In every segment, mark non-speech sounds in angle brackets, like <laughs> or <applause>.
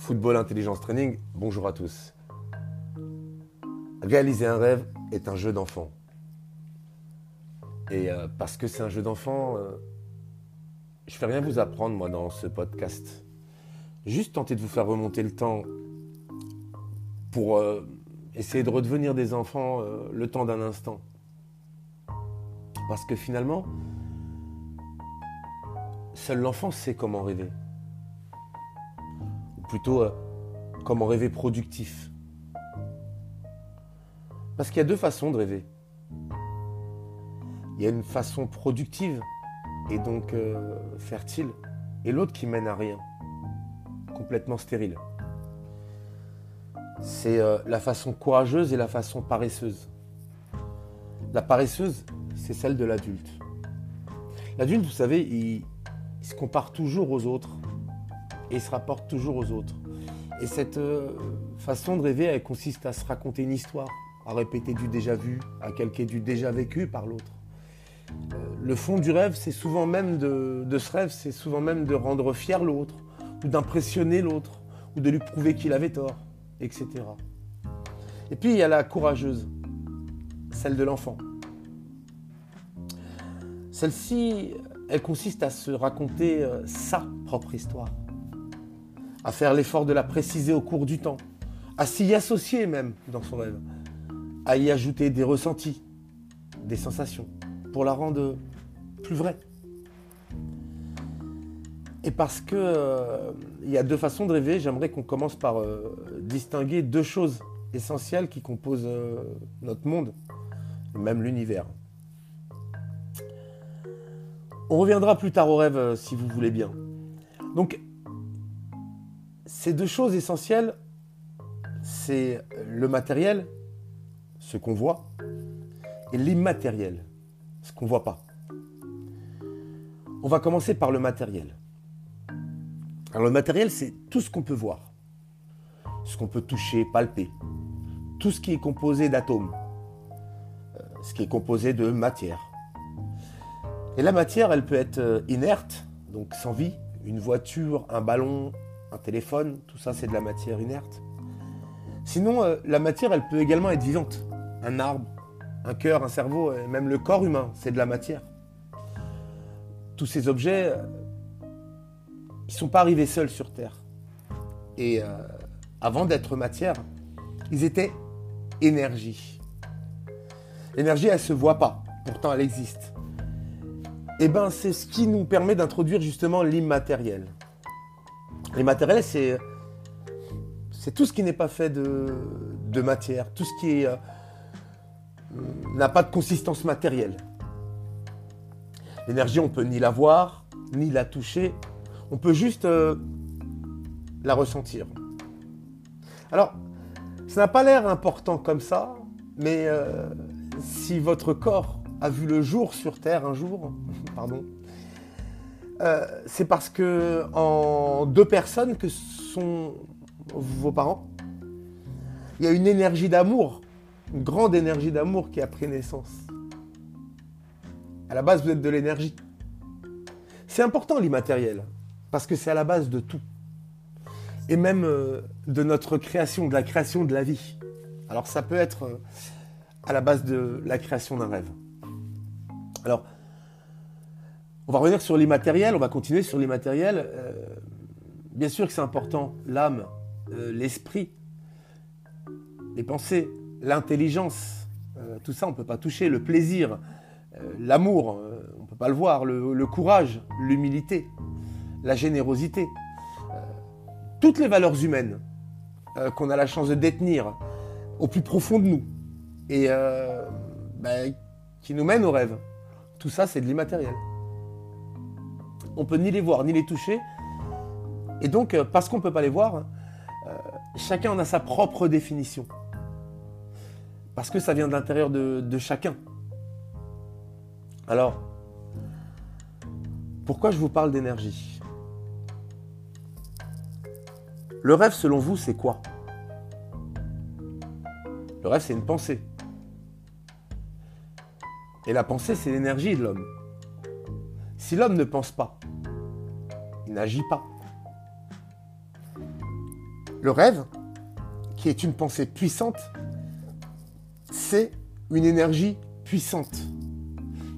Football Intelligence Training, bonjour à tous. Réaliser un rêve est un jeu d'enfant. Et euh, parce que c'est un jeu d'enfant, euh, je ne fais rien vous apprendre moi dans ce podcast. Juste tenter de vous faire remonter le temps pour euh, essayer de redevenir des enfants le temps d'un instant. Parce que finalement, seul l'enfant sait comment rêver plutôt euh, comment rêver productif. Parce qu'il y a deux façons de rêver. Il y a une façon productive et donc euh, fertile, et l'autre qui mène à rien, complètement stérile. C'est euh, la façon courageuse et la façon paresseuse. La paresseuse, c'est celle de l'adulte. L'adulte, vous savez, il se compare toujours aux autres et se rapporte toujours aux autres. Et cette euh, façon de rêver, elle consiste à se raconter une histoire, à répéter du déjà vu, à calquer du déjà vécu par l'autre. Euh, le fond du rêve, c'est souvent même de, de ce rêve, c'est souvent même de rendre fier l'autre, ou d'impressionner l'autre, ou de lui prouver qu'il avait tort, etc. Et puis il y a la courageuse, celle de l'enfant. Celle-ci, elle consiste à se raconter euh, sa propre histoire à faire l'effort de la préciser au cours du temps, à s'y associer même dans son rêve, à y ajouter des ressentis, des sensations, pour la rendre plus vraie. Et parce que euh, il y a deux façons de rêver, j'aimerais qu'on commence par euh, distinguer deux choses essentielles qui composent euh, notre monde, même l'univers. On reviendra plus tard au rêve si vous voulez bien. Donc ces deux choses essentielles, c'est le matériel, ce qu'on voit, et l'immatériel, ce qu'on ne voit pas. On va commencer par le matériel. Alors le matériel, c'est tout ce qu'on peut voir, ce qu'on peut toucher, palper, tout ce qui est composé d'atomes, euh, ce qui est composé de matière. Et la matière, elle peut être euh, inerte, donc sans vie, une voiture, un ballon, un téléphone, tout ça c'est de la matière inerte. Sinon, euh, la matière, elle peut également être vivante. Un arbre, un cœur, un cerveau, et même le corps humain, c'est de la matière. Tous ces objets, euh, ils ne sont pas arrivés seuls sur Terre. Et euh, avant d'être matière, ils étaient énergie. L'énergie, elle ne se voit pas, pourtant elle existe. Et eh ben, c'est ce qui nous permet d'introduire justement l'immatériel. Les matériels, c'est, tout ce qui n'est pas fait de, matière, tout ce qui euh, n'a pas de consistance matérielle. L'énergie, on peut ni la voir, ni la toucher, on peut juste euh, la ressentir. Alors, ça n'a pas l'air important comme ça, mais euh, si votre corps a vu le jour sur Terre un jour, <laughs> pardon, euh, c'est parce que en deux personnes que sont vos parents, il y a une énergie d'amour, une grande énergie d'amour qui a pris naissance. À la base, vous êtes de l'énergie. C'est important l'immatériel, parce que c'est à la base de tout. Et même euh, de notre création, de la création de la vie. Alors ça peut être euh, à la base de la création d'un rêve. Alors, on va revenir sur l'immatériel, on va continuer sur l'immatériel. Euh, bien sûr que c'est important, l'âme, euh, l'esprit, les pensées, l'intelligence, euh, tout ça on ne peut pas toucher, le plaisir, l'amour, on ne peut pas le voir, le, courage, l'humilité, la générosité, toutes les valeurs humaines qu'on a la chance de détenir au plus profond de nous et ben, qui nous mènent au rêve. Tout ça c'est de l'immatériel on peut ni les voir ni les toucher. Et donc, euh, parce qu'on ne peut pas les voir, euh, chacun en a sa propre définition. Parce que ça vient de l'intérieur de, chacun. Alors, pourquoi je vous parle d'énergie? Le rêve, selon vous, c'est quoi? Le rêve, c'est une pensée. Et la pensée, c'est l'énergie de l'homme. Si l'homme ne pense pas, n'agit pas. Le rêve, qui est une pensée puissante, c'est une énergie puissante.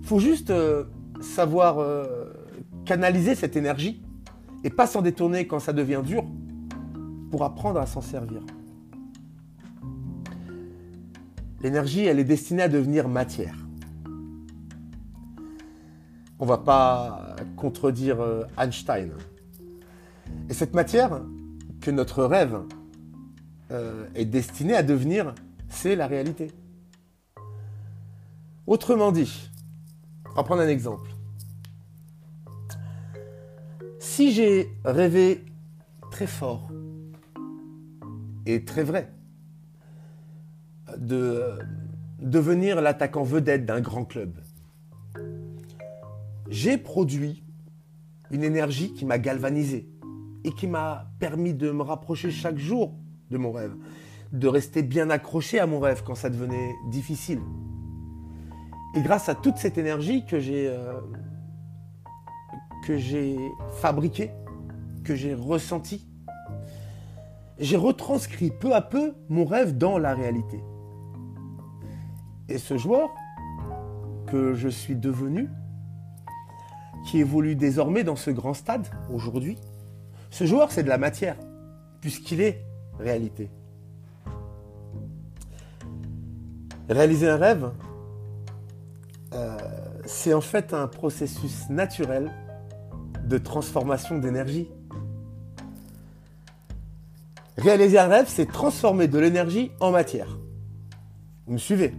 Il faut juste euh, savoir euh, canaliser cette énergie et pas s'en détourner quand ça devient dur pour apprendre à s'en servir. L'énergie, elle est destinée à devenir matière. On ne va pas contredire euh, Einstein. Et cette matière que notre rêve est destiné à devenir, c'est la réalité. Autrement dit, on va prendre un exemple. Si j'ai rêvé très fort et très vrai de devenir l'attaquant vedette d'un grand club, j'ai produit une énergie qui m'a galvanisé et qui m'a permis de me rapprocher chaque jour de mon rêve, de rester bien accroché à mon rêve quand ça devenait difficile. Et grâce à toute cette énergie que j'ai euh, que j'ai fabriquée, que j'ai ressentie, j'ai retranscrit peu à peu mon rêve dans la réalité. Et ce joueur que je suis devenu, qui évolue désormais dans ce grand stade aujourd'hui, ce joueur c'est de la matière, puisqu'il est réalité. Réaliser un rêve, euh, c'est en fait un processus naturel de transformation d'énergie. Réaliser un rêve, c'est transformer de l'énergie en matière. Vous me suivez?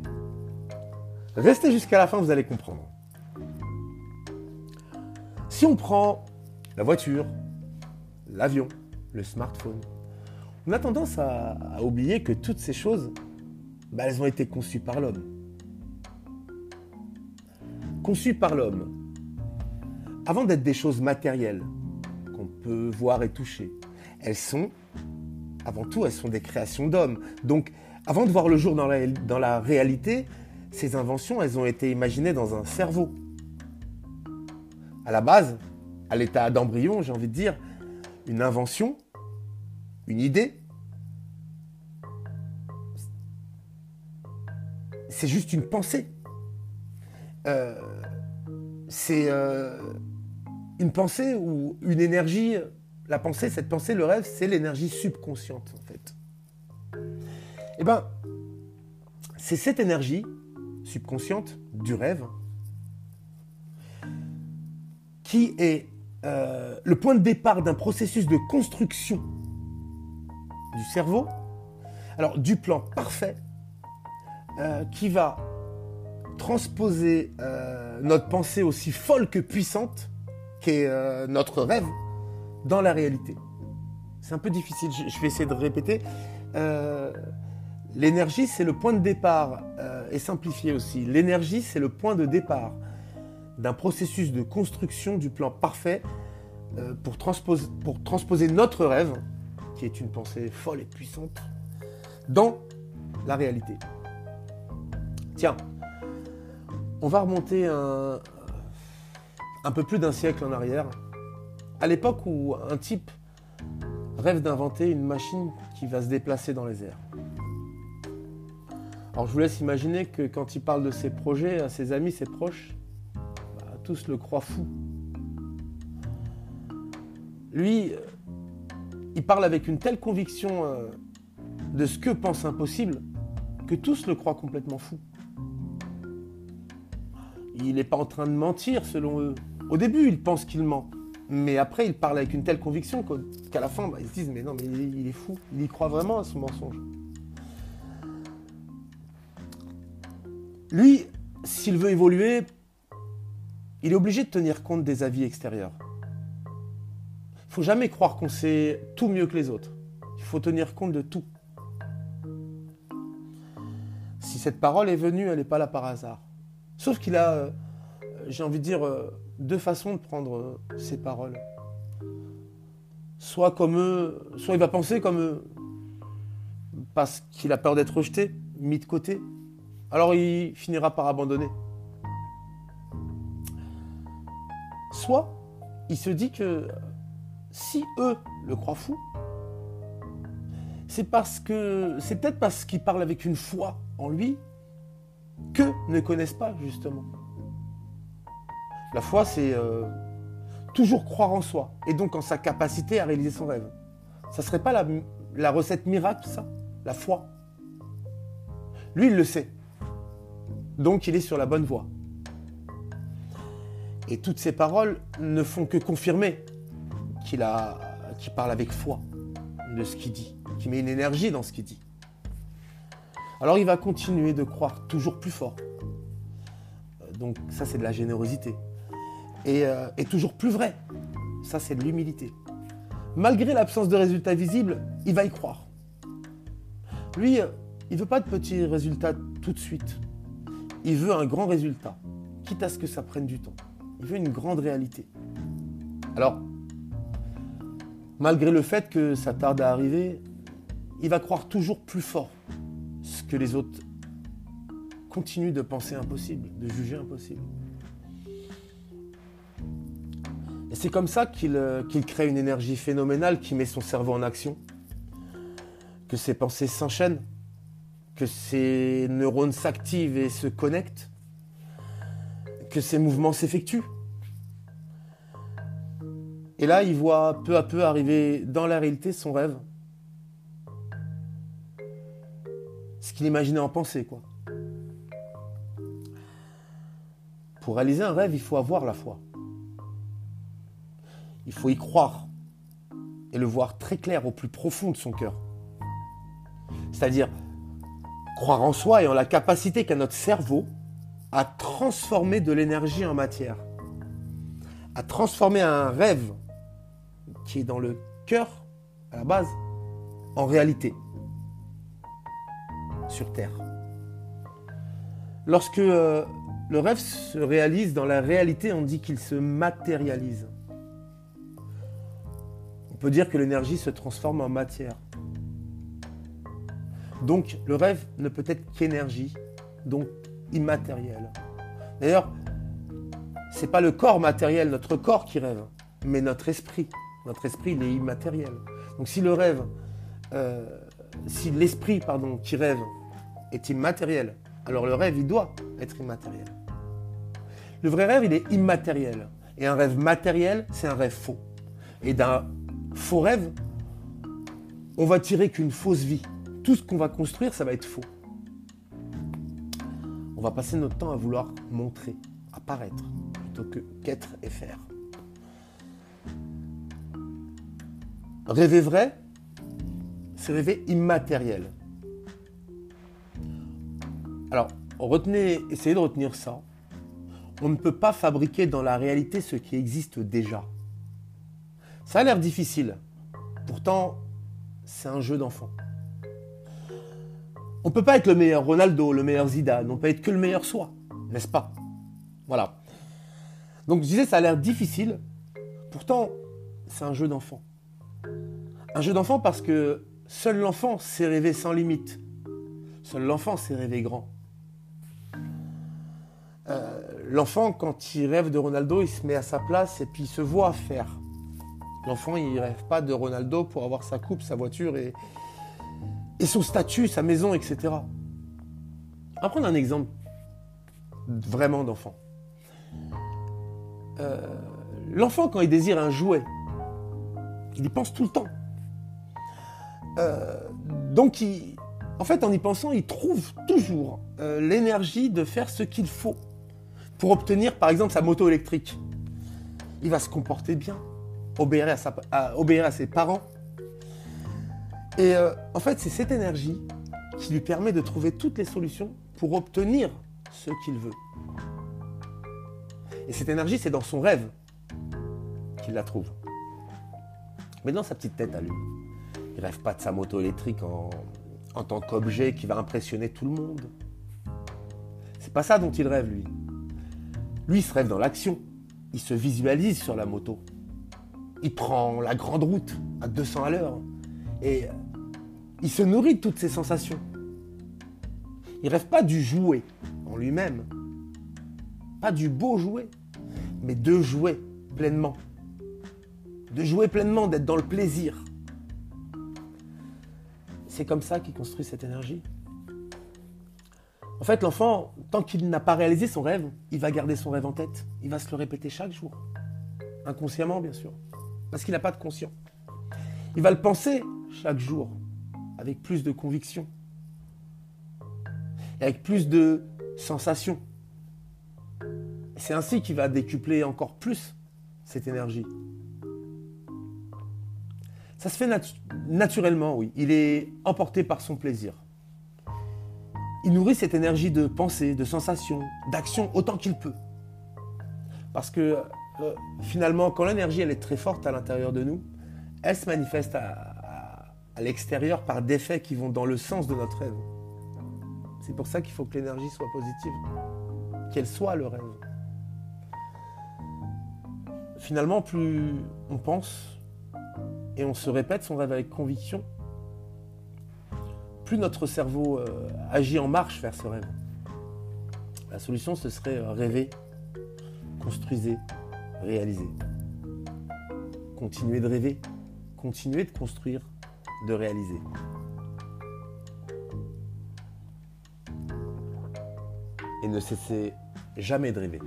Restez jusqu'à la fin, vous allez comprendre. Si on prend la voiture, l'avion, le smartphone, on a tendance à, oublier que toutes ces choses, bah, elles ont été conçues par l'homme conçues par l'homme, avant d'être des choses matérielles qu'on peut voir et toucher, elles sont, avant tout, elles sont des créations d'hommes. Donc, avant de voir le jour dans la, dans la réalité, ces inventions, elles ont été imaginées dans un cerveau. À la base, à l'état d'embryon, j'ai envie de dire, une invention, une idée, c'est juste une pensée. Euh, c'est euh, une pensée ou une énergie. La pensée, cette pensée, le rêve, c'est l'énergie subconsciente, en fait. Eh bien, c'est cette énergie subconsciente du rêve qui est euh, le point de départ d'un processus de construction du cerveau, alors du plan parfait, qui va transposer euh, notre pensée aussi folle que puissante, qu'est euh, notre rêve, dans la réalité. C'est un peu difficile, je, vais essayer de répéter. Euh, l'énergie, c'est le point de départ, et simplifié aussi. L'énergie, c'est le point de départ d'un processus de construction du plan parfait pour, transposer, pour transposer notre rêve, qui est une pensée folle et puissante, dans la réalité. Tiens, on va remonter un, un peu plus d'un siècle en arrière, à l'époque où un type rêve d'inventer une machine qui va se déplacer dans les airs. Alors je vous laisse imaginer que quand il parle de ses projets à ses amis, ses proches, tous le croient fou. Lui, euh, il parle avec une telle conviction euh, de ce que pense impossible que tous le croient complètement fou il n'est pas en train de mentir selon eux. Au début, ils pensent qu'il ment. Mais après, il parle avec une telle conviction qu'à la fin, bah, ils se disent Mais non, mais il est fou. Il y croit vraiment à son mensonge. Lui, s'il veut évoluer, il est obligé de tenir compte des avis extérieurs. Il ne faut jamais croire qu'on sait tout mieux que les autres. Il faut tenir compte de tout. Si cette parole est venue, elle n'est pas là par hasard. Sauf qu'il a, euh, j'ai envie de dire, euh, deux façons de prendre euh, ses paroles. Soit comme eux, soit il va penser comme eux, parce qu'il a peur d'être rejeté, mis de côté. Alors il finira par abandonner. Soit il se dit que si eux le croient fou, c'est parce que c'est peut-être parce qu'il parle avec une foi en lui que ne connaissent pas justement. La foi, c'est euh, toujours croire en soi et donc en sa capacité à réaliser son rêve. Ça serait pas la, la recette miracle, ça? La foi? Lui, il le sait. Donc, il est sur la bonne voie. Et toutes ces paroles ne font que confirmer qu'il parle avec foi de ce qu'il dit, qu'il met une énergie dans ce qu'il dit. Alors il va continuer de croire toujours plus fort. Donc ça c'est de la générosité. Et, euh, et toujours plus vrai. Ça c'est de l'humilité. Malgré l'absence de résultats visibles, il va y croire. Lui, euh, il veut pas de petits résultats tout de suite. Il veut un grand résultat, quitte à ce que ça prenne du temps. Il veut une grande réalité. Alors, malgré le fait que ça tarde à arriver, il va croire toujours plus fort ce que les autres continuent de penser impossible, de juger impossible. Et c'est comme ça qu'il euh, qu'il crée une énergie phénoménale qui met son cerveau en action, que ses pensées s'enchaînent, que ses neurones s'activent et se connectent, que ses mouvements s'effectuent. Et là, il voit peu à peu arriver dans la réalité son rêve. Ce qu'il imaginait en pensée, quoi. Pour réaliser un rêve, il faut avoir la foi. Il faut y croire et le voir très clair au plus profond de son cœur. C'est-à-dire croire en soi et en la capacité qu'a notre cerveau à transformer de l'énergie en matière, à transformer un rêve qui est dans le cœur, à la base, en réalité, sur Terre. Lorsque euh, le rêve se réalise dans la réalité, on dit qu'il se matérialise. On peut dire que l'énergie se transforme en matière. Donc le rêve ne peut être qu'énergie, donc immatériel. D'ailleurs, c'est pas le corps matériel, notre corps qui rêve, mais notre esprit. Notre esprit, il est immatériel. Donc si le rêve, euh, si l'esprit, pardon, qui rêve est immatériel, alors le rêve, il doit être immatériel. Le vrai rêve, il est immatériel. Et un rêve matériel, c'est un rêve faux. Et d'un faux rêve, on va tirer qu'une fausse vie. Tout ce qu'on va construire, ça va être faux. On va passer notre temps à vouloir montrer, apparaître, plutôt que qu'être et faire. Rêver vrai, c'est rêver immatériel. Alors, retenez, essayez de retenir ça. On ne peut pas fabriquer dans la réalité ce qui existe déjà. Ça a l'air difficile. Pourtant, c'est un jeu d'enfant. On ne peut pas être le meilleur Ronaldo, le meilleur Zidane, on peut être que le meilleur soi, n'est-ce pas? Voilà. Donc je disais, ça a l'air difficile. Pourtant, c'est un jeu d'enfant. Un jeu d'enfant parce que seul l'enfant sait rêver sans limite. Seul l'enfant sait rêver grand. Euh, l'enfant, quand il rêve de Ronaldo, il se met à sa place et puis il se voit faire. L'enfant, il rêve pas de Ronaldo pour avoir sa coupe, sa voiture et, et son statut, sa maison, etc. On va prendre un exemple vraiment d'enfant. Euh, l'enfant, quand il désire un jouet, il y pense tout le temps. Euh, donc, en fait, en y pensant, il trouve toujours euh, l'énergie de faire ce qu'il faut pour obtenir, par exemple, sa moto électrique. Il va se comporter bien, obéir à, ses parents. Et euh, en fait, c'est cette énergie qui lui permet de trouver toutes les solutions pour obtenir ce qu'il veut. Et cette énergie, c'est dans son rêve qu'il la trouve. Mais dans sa petite tête à lui. Il rêve pas de sa moto électrique en, tant qu'objet qui va impressionner tout le monde. C'est pas ça dont il rêve, lui. Lui, il se rêve dans l'action. Il se visualise sur la moto. Il prend la grande route à 200 à l'heure. Et il se nourrit de toutes ces sensations. Il rêve pas du jouet en lui-même. Pas du beau jouet. Mais de jouer pleinement. De jouer pleinement, d'être dans le plaisir c'est comme ça qu'il construit cette énergie. En fait, l'enfant, tant qu'il n'a pas réalisé son rêve, il va garder son rêve en tête. Il va se le répéter chaque jour. Inconsciemment, bien sûr. Parce qu'il n'a pas de conscient. Il va le penser chaque jour, avec plus de conviction. Avec plus de sensations. C'est ainsi qu'il va décupler encore plus cette énergie. Ça se fait naturellement, oui. Il est emporté par son plaisir. Il nourrit cette énergie de pensée, de sensation, d'action autant qu'il peut. Parce que euh, finalement, quand l'énergie est très forte à l'intérieur de nous, elle se manifeste à, à l'extérieur par des faits qui vont dans le sens de notre rêve. C'est pour ça qu'il faut que l'énergie soit positive, qu'elle soit le rêve. Finalement, plus on pense et on se répète son rêve avec conviction, plus notre cerveau euh, agit en marche vers ce rêve. La solution, ce serait euh, rêver, construisez, réaliser. Continuez de rêver, continuez de construire, de réaliser. Et ne cessez jamais de rêver.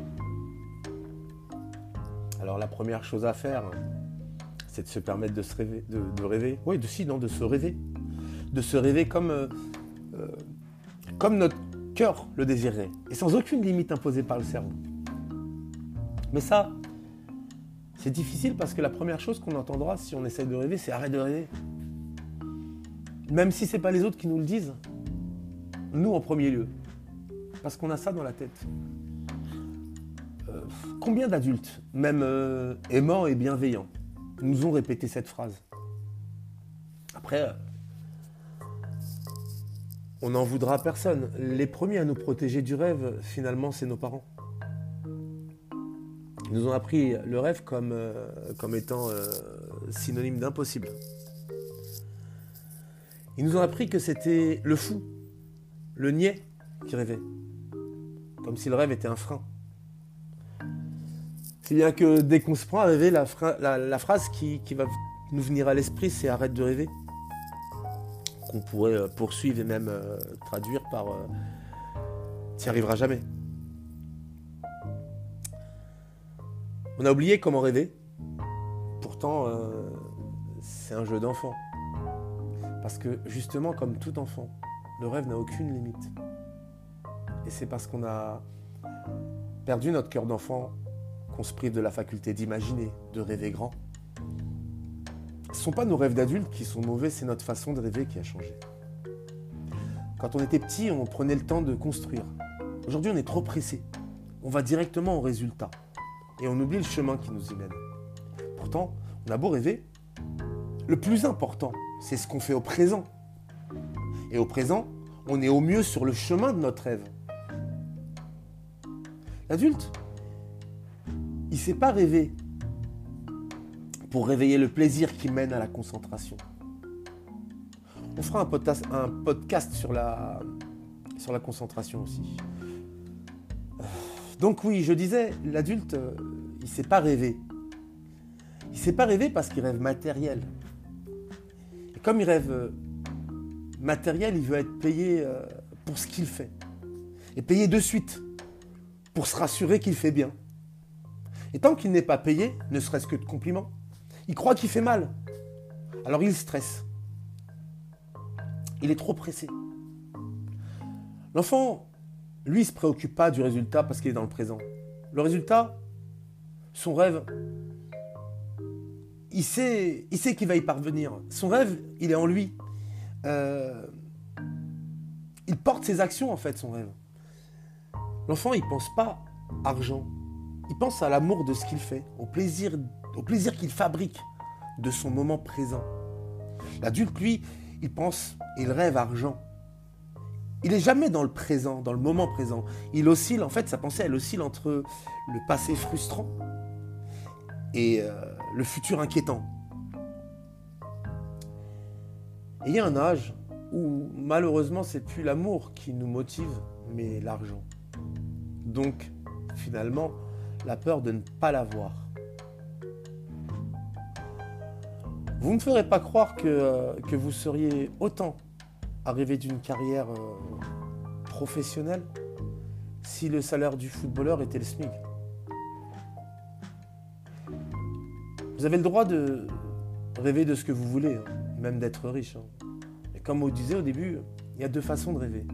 Alors la première chose à faire, c'est de se permettre de se rêver, de, rêver. Oui, de si, non, de se rêver de se rêver comme, euh, euh, comme notre cœur le désirait, et sans aucune limite imposée par le cerveau. Mais ça, c'est difficile parce que la première chose qu'on entendra si on essaie de rêver, c'est arrête de rêver. Même si ce n'est pas les autres qui nous le disent, nous en premier lieu, parce qu'on a ça dans la tête. Euh, combien d'adultes, même aimants et bienveillants, nous ont répété cette phrase? Après, on n'en voudra personne. Les premiers à nous protéger du rêve, finalement, c'est nos parents. Ils nous ont appris le rêve comme, euh, étant euh, synonyme d'impossible. Ils nous ont appris que c'était le fou, le niais qui rêvait. Comme si le rêve était un frein. C'est bien que dès qu'on se prend à rêver, la, phrase qui, va nous venir à l'esprit, c'est arrête de rêver qu'on pourrait euh, poursuivre et même euh, traduire par euh, T'y arriveras jamais. On a oublié comment rêver. Pourtant, c'est un jeu d'enfant. Parce que justement, comme tout enfant, le rêve n'a aucune limite. Et c'est parce qu'on a perdu notre cœur d'enfant qu'on se prive de la faculté d'imaginer, de rêver grand. Ce ne sont pas nos rêves d'adultes qui sont mauvais, c'est notre façon de rêver qui a changé. Quand on était petit, on prenait le temps de construire. Aujourd'hui, on est trop pressé. On va directement au résultat. Et on oublie le chemin qui nous y mène. Pourtant, on a beau rêver, le plus important, c'est ce qu'on fait au présent. Et au présent, on est au mieux sur le chemin de notre rêve. L'adulte, il ne sait pas rêver pour réveiller le plaisir qui mène à la concentration. On fera un podcast, sur, la, sur la concentration aussi. Donc oui, je disais, l'adulte, euh, il ne sait pas rêver. Il ne sait pas rêver parce qu'il rêve matériel. Comme il rêve euh, matériel, il veut être payé euh, pour ce qu'il fait. Et payé de suite, pour se rassurer qu'il fait bien. Et tant qu'il n'est pas payé, ne serait-ce que de compliments, il croit qu'il fait mal. Alors il stresse. Il est trop pressé. L'enfant, lui, ne se préoccupe pas du résultat parce qu'il est dans le présent. Le résultat, son rêve, il sait, il sait qu'il va y parvenir. Son rêve, il est en lui. Euh, il porte ses actions, en fait, son rêve. L'enfant, il pense pas argent. Il pense à l'amour de ce qu'il fait, au plaisir au plaisir qu'il fabrique de son moment présent. L'adulte, lui, il pense, il rêve argent. Il n'est jamais dans le présent, dans le moment présent. Il oscille, en fait, sa pensée, elle oscille entre le passé frustrant et euh, le futur inquiétant. Il y a un âge où malheureusement c'est plus l'amour qui nous motive, mais l'argent. Donc finalement, la peur de ne pas l'avoir. Vous ne me ferez pas croire que, euh, que vous seriez autant rêver d'une carrière euh, professionnelle si le salaire du footballeur était le SMIC Vous avez le droit de rêver de ce que vous voulez, hein, même d'être riche. Hein. Et comme on disait au début, il y a deux façons de rêver.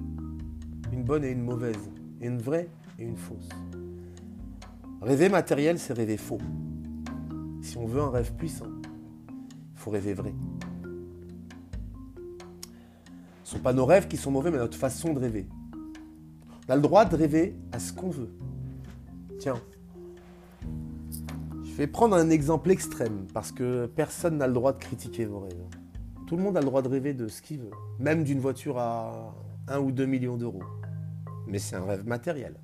Une bonne et une mauvaise. Une vraie et une fausse. Rêver matériel, c'est rêver faux. Si on veut un rêve puissant, il faut rêver vrai. Ce ne sont pas nos rêves qui sont mauvais, mais notre façon de rêver. On a le droit de rêver à ce qu'on veut. Tiens, je vais prendre un exemple extrême, parce que personne n'a le droit de critiquer vos rêves. Tout le monde a le droit de rêver de ce qu'il veut, même d'une voiture à 1 ou 2 millions d'euros. Mais c'est un rêve matériel.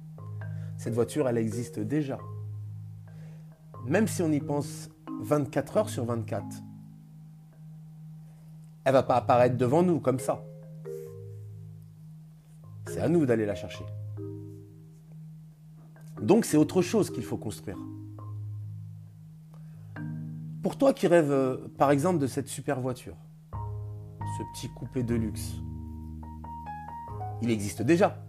Cette voiture, elle existe déjà. Même si on y pense 24 heures sur 24, elle va pas apparaître devant nous comme ça. C'est à nous d'aller la chercher. Donc c'est autre chose qu'il faut construire. Pour toi qui rêves euh, par exemple de cette super voiture, ce petit coupé de luxe, il existe déjà.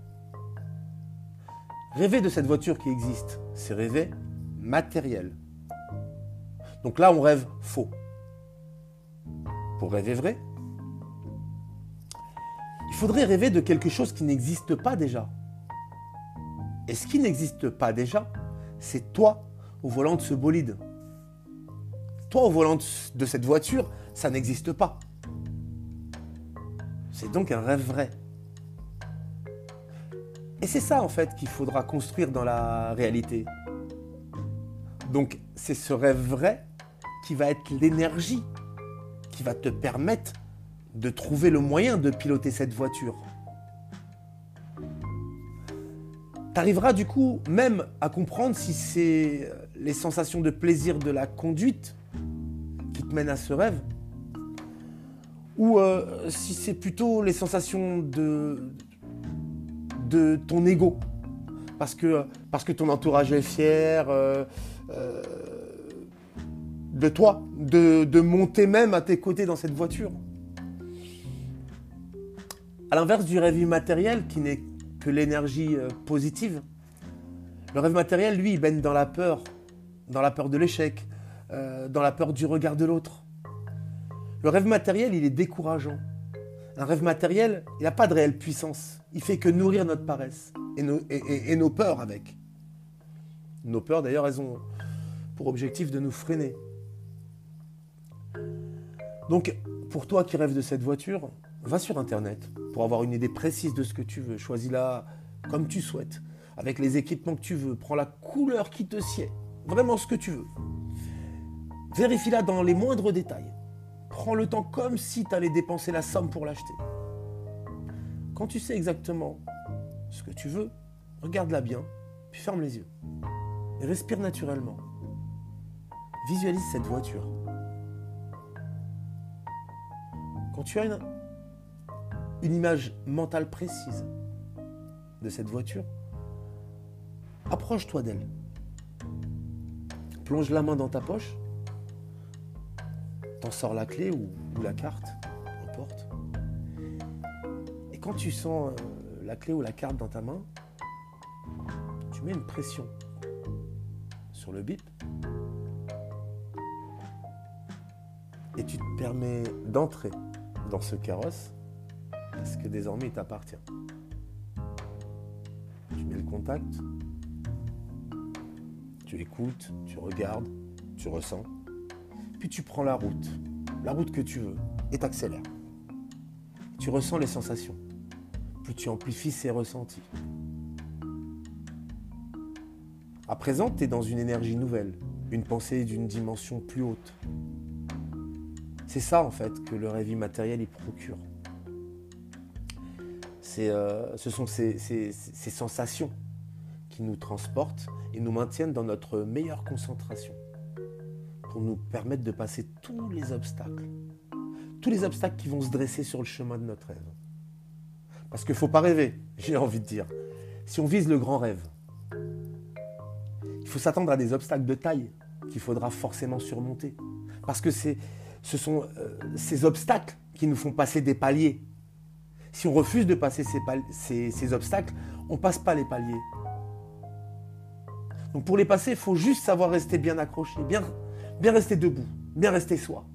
Rêver de cette voiture qui existe, c'est rêver matériel. Donc là, on rêve faux. Pour rêver vrai, il faudrait rêver de quelque chose qui n'existe pas déjà. Et ce qui n'existe pas déjà, c'est toi au volant de ce bolide. Toi au volant de cette voiture, ça n'existe pas. C'est donc un rêve vrai. Et c'est ça en fait qu'il faudra construire dans la réalité. Donc c'est ce rêve vrai qui va être l'énergie qui va te permettre de trouver le moyen de piloter cette voiture. Tu arriveras du coup même à comprendre si c'est les sensations de plaisir de la conduite te mènent à ce rêve, ou euh, si c'est plutôt les sensations de, de ton ego. Parce que, parce que ton entourage est fier euh, euh, de toi, de, monter même à tes côtés dans cette voiture. À l'inverse du rêve immatériel qui n'est que l'énergie positive, le rêve matériel, lui, il baigne dans la peur, dans la peur de l'échec, euh, dans la peur du regard de l'autre. Le rêve matériel, il est décourageant. Un rêve matériel, il n'a pas de réelle puissance. Il fait que nourrir notre paresse et nos, et nos peurs avec. Nos peurs, d'ailleurs, elles ont pour objectif de nous freiner. Donc, pour toi qui rêves de cette voiture, va sur Internet, pour avoir une idée précise de ce que tu veux. Choisis-la comme tu souhaites, avec les équipements que tu veux. Prends la couleur qui te sied, vraiment ce que tu veux. Vérifie-la dans les moindres détails. Prends le temps comme si tu allais dépenser la somme pour l'acheter. Quand tu sais exactement ce que tu veux, regarde-la bien, puis ferme les yeux. Et respire naturellement. Visualise cette voiture. Quand tu as une, une image mentale précise de cette voiture, approche-toi d'elle. Plonge la main dans ta poche, t'en sors la clé ou, la carte, n'importe. Et quand tu sens euh, la clé ou la carte dans ta main, tu mets une pression sur le bip et tu te permets d'entrer dans ce carrosse parce que désormais il t'appartient. Tu mets le contact, tu écoutes, tu regardes, tu ressens, puis tu prends la route, la route que tu veux, et t'accélères. Tu ressens les sensations, plus tu amplifies ces ressentis. À présent, tu es dans une énergie nouvelle, une pensée d'une dimension plus haute. C'est ça en fait que le rêve immatériel y procure. Euh, ce sont ces, sensations qui nous transportent et nous maintiennent dans notre meilleure concentration pour nous permettre de passer tous les obstacles. Tous les obstacles qui vont se dresser sur le chemin de notre rêve. Parce qu'il ne faut pas rêver, <laughs> j'ai envie de dire. Si on vise le grand rêve, il faut s'attendre à des obstacles de taille qu'il faudra forcément surmonter. Parce que ce sont euh, ces obstacles qui nous font passer des paliers Si on refuse de passer ces, obstacles, on ne passe pas les paliers. Donc pour les passer, il faut juste savoir rester bien accroché, bien, bien rester debout, bien rester soi.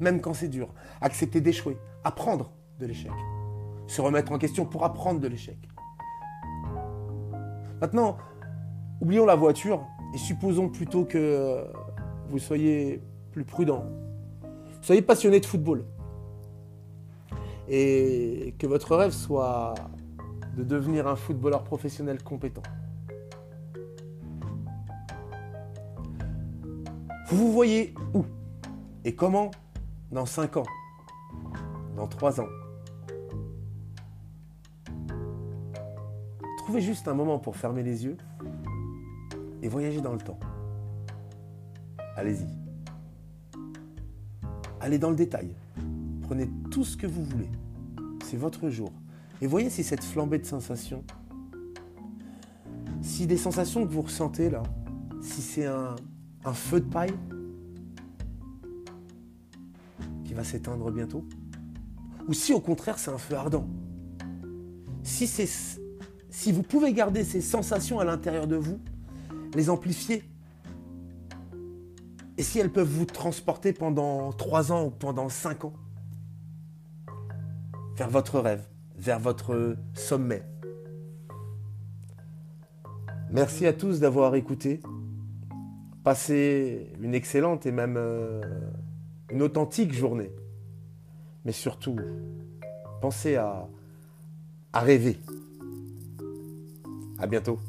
Même quand c'est dur. Accepter d'échouer, apprendre de l'échec. Se remettre en question pour apprendre de l'échec. Maintenant, oublions la voiture et supposons plutôt que vous soyez plus prudent. Soyez passionné de football. Et que votre rêve soit de devenir un footballeur professionnel compétent. Vous vous voyez où et comment dans 5 ans, dans 3 ans? Trouvez juste un moment pour fermer les yeux et voyager dans le temps. Allez-y. Allez dans le détail. Prenez tout ce que vous voulez. C'est votre jour. Et voyez si cette flambée de sensations, si des sensations que vous ressentez là, si c'est un, un feu de paille qui va s'éteindre bientôt, ou si au contraire c'est un feu ardent. Si, si vous pouvez garder ces sensations à l'intérieur de vous, les amplifier, et si elles peuvent vous transporter pendant trois ans ou pendant cinq ans vers votre rêve, vers votre sommet. Merci à tous d'avoir écouté. Passez une excellente et même euh, une authentique journée. Mais surtout, pensez à, à rêver. À bientôt.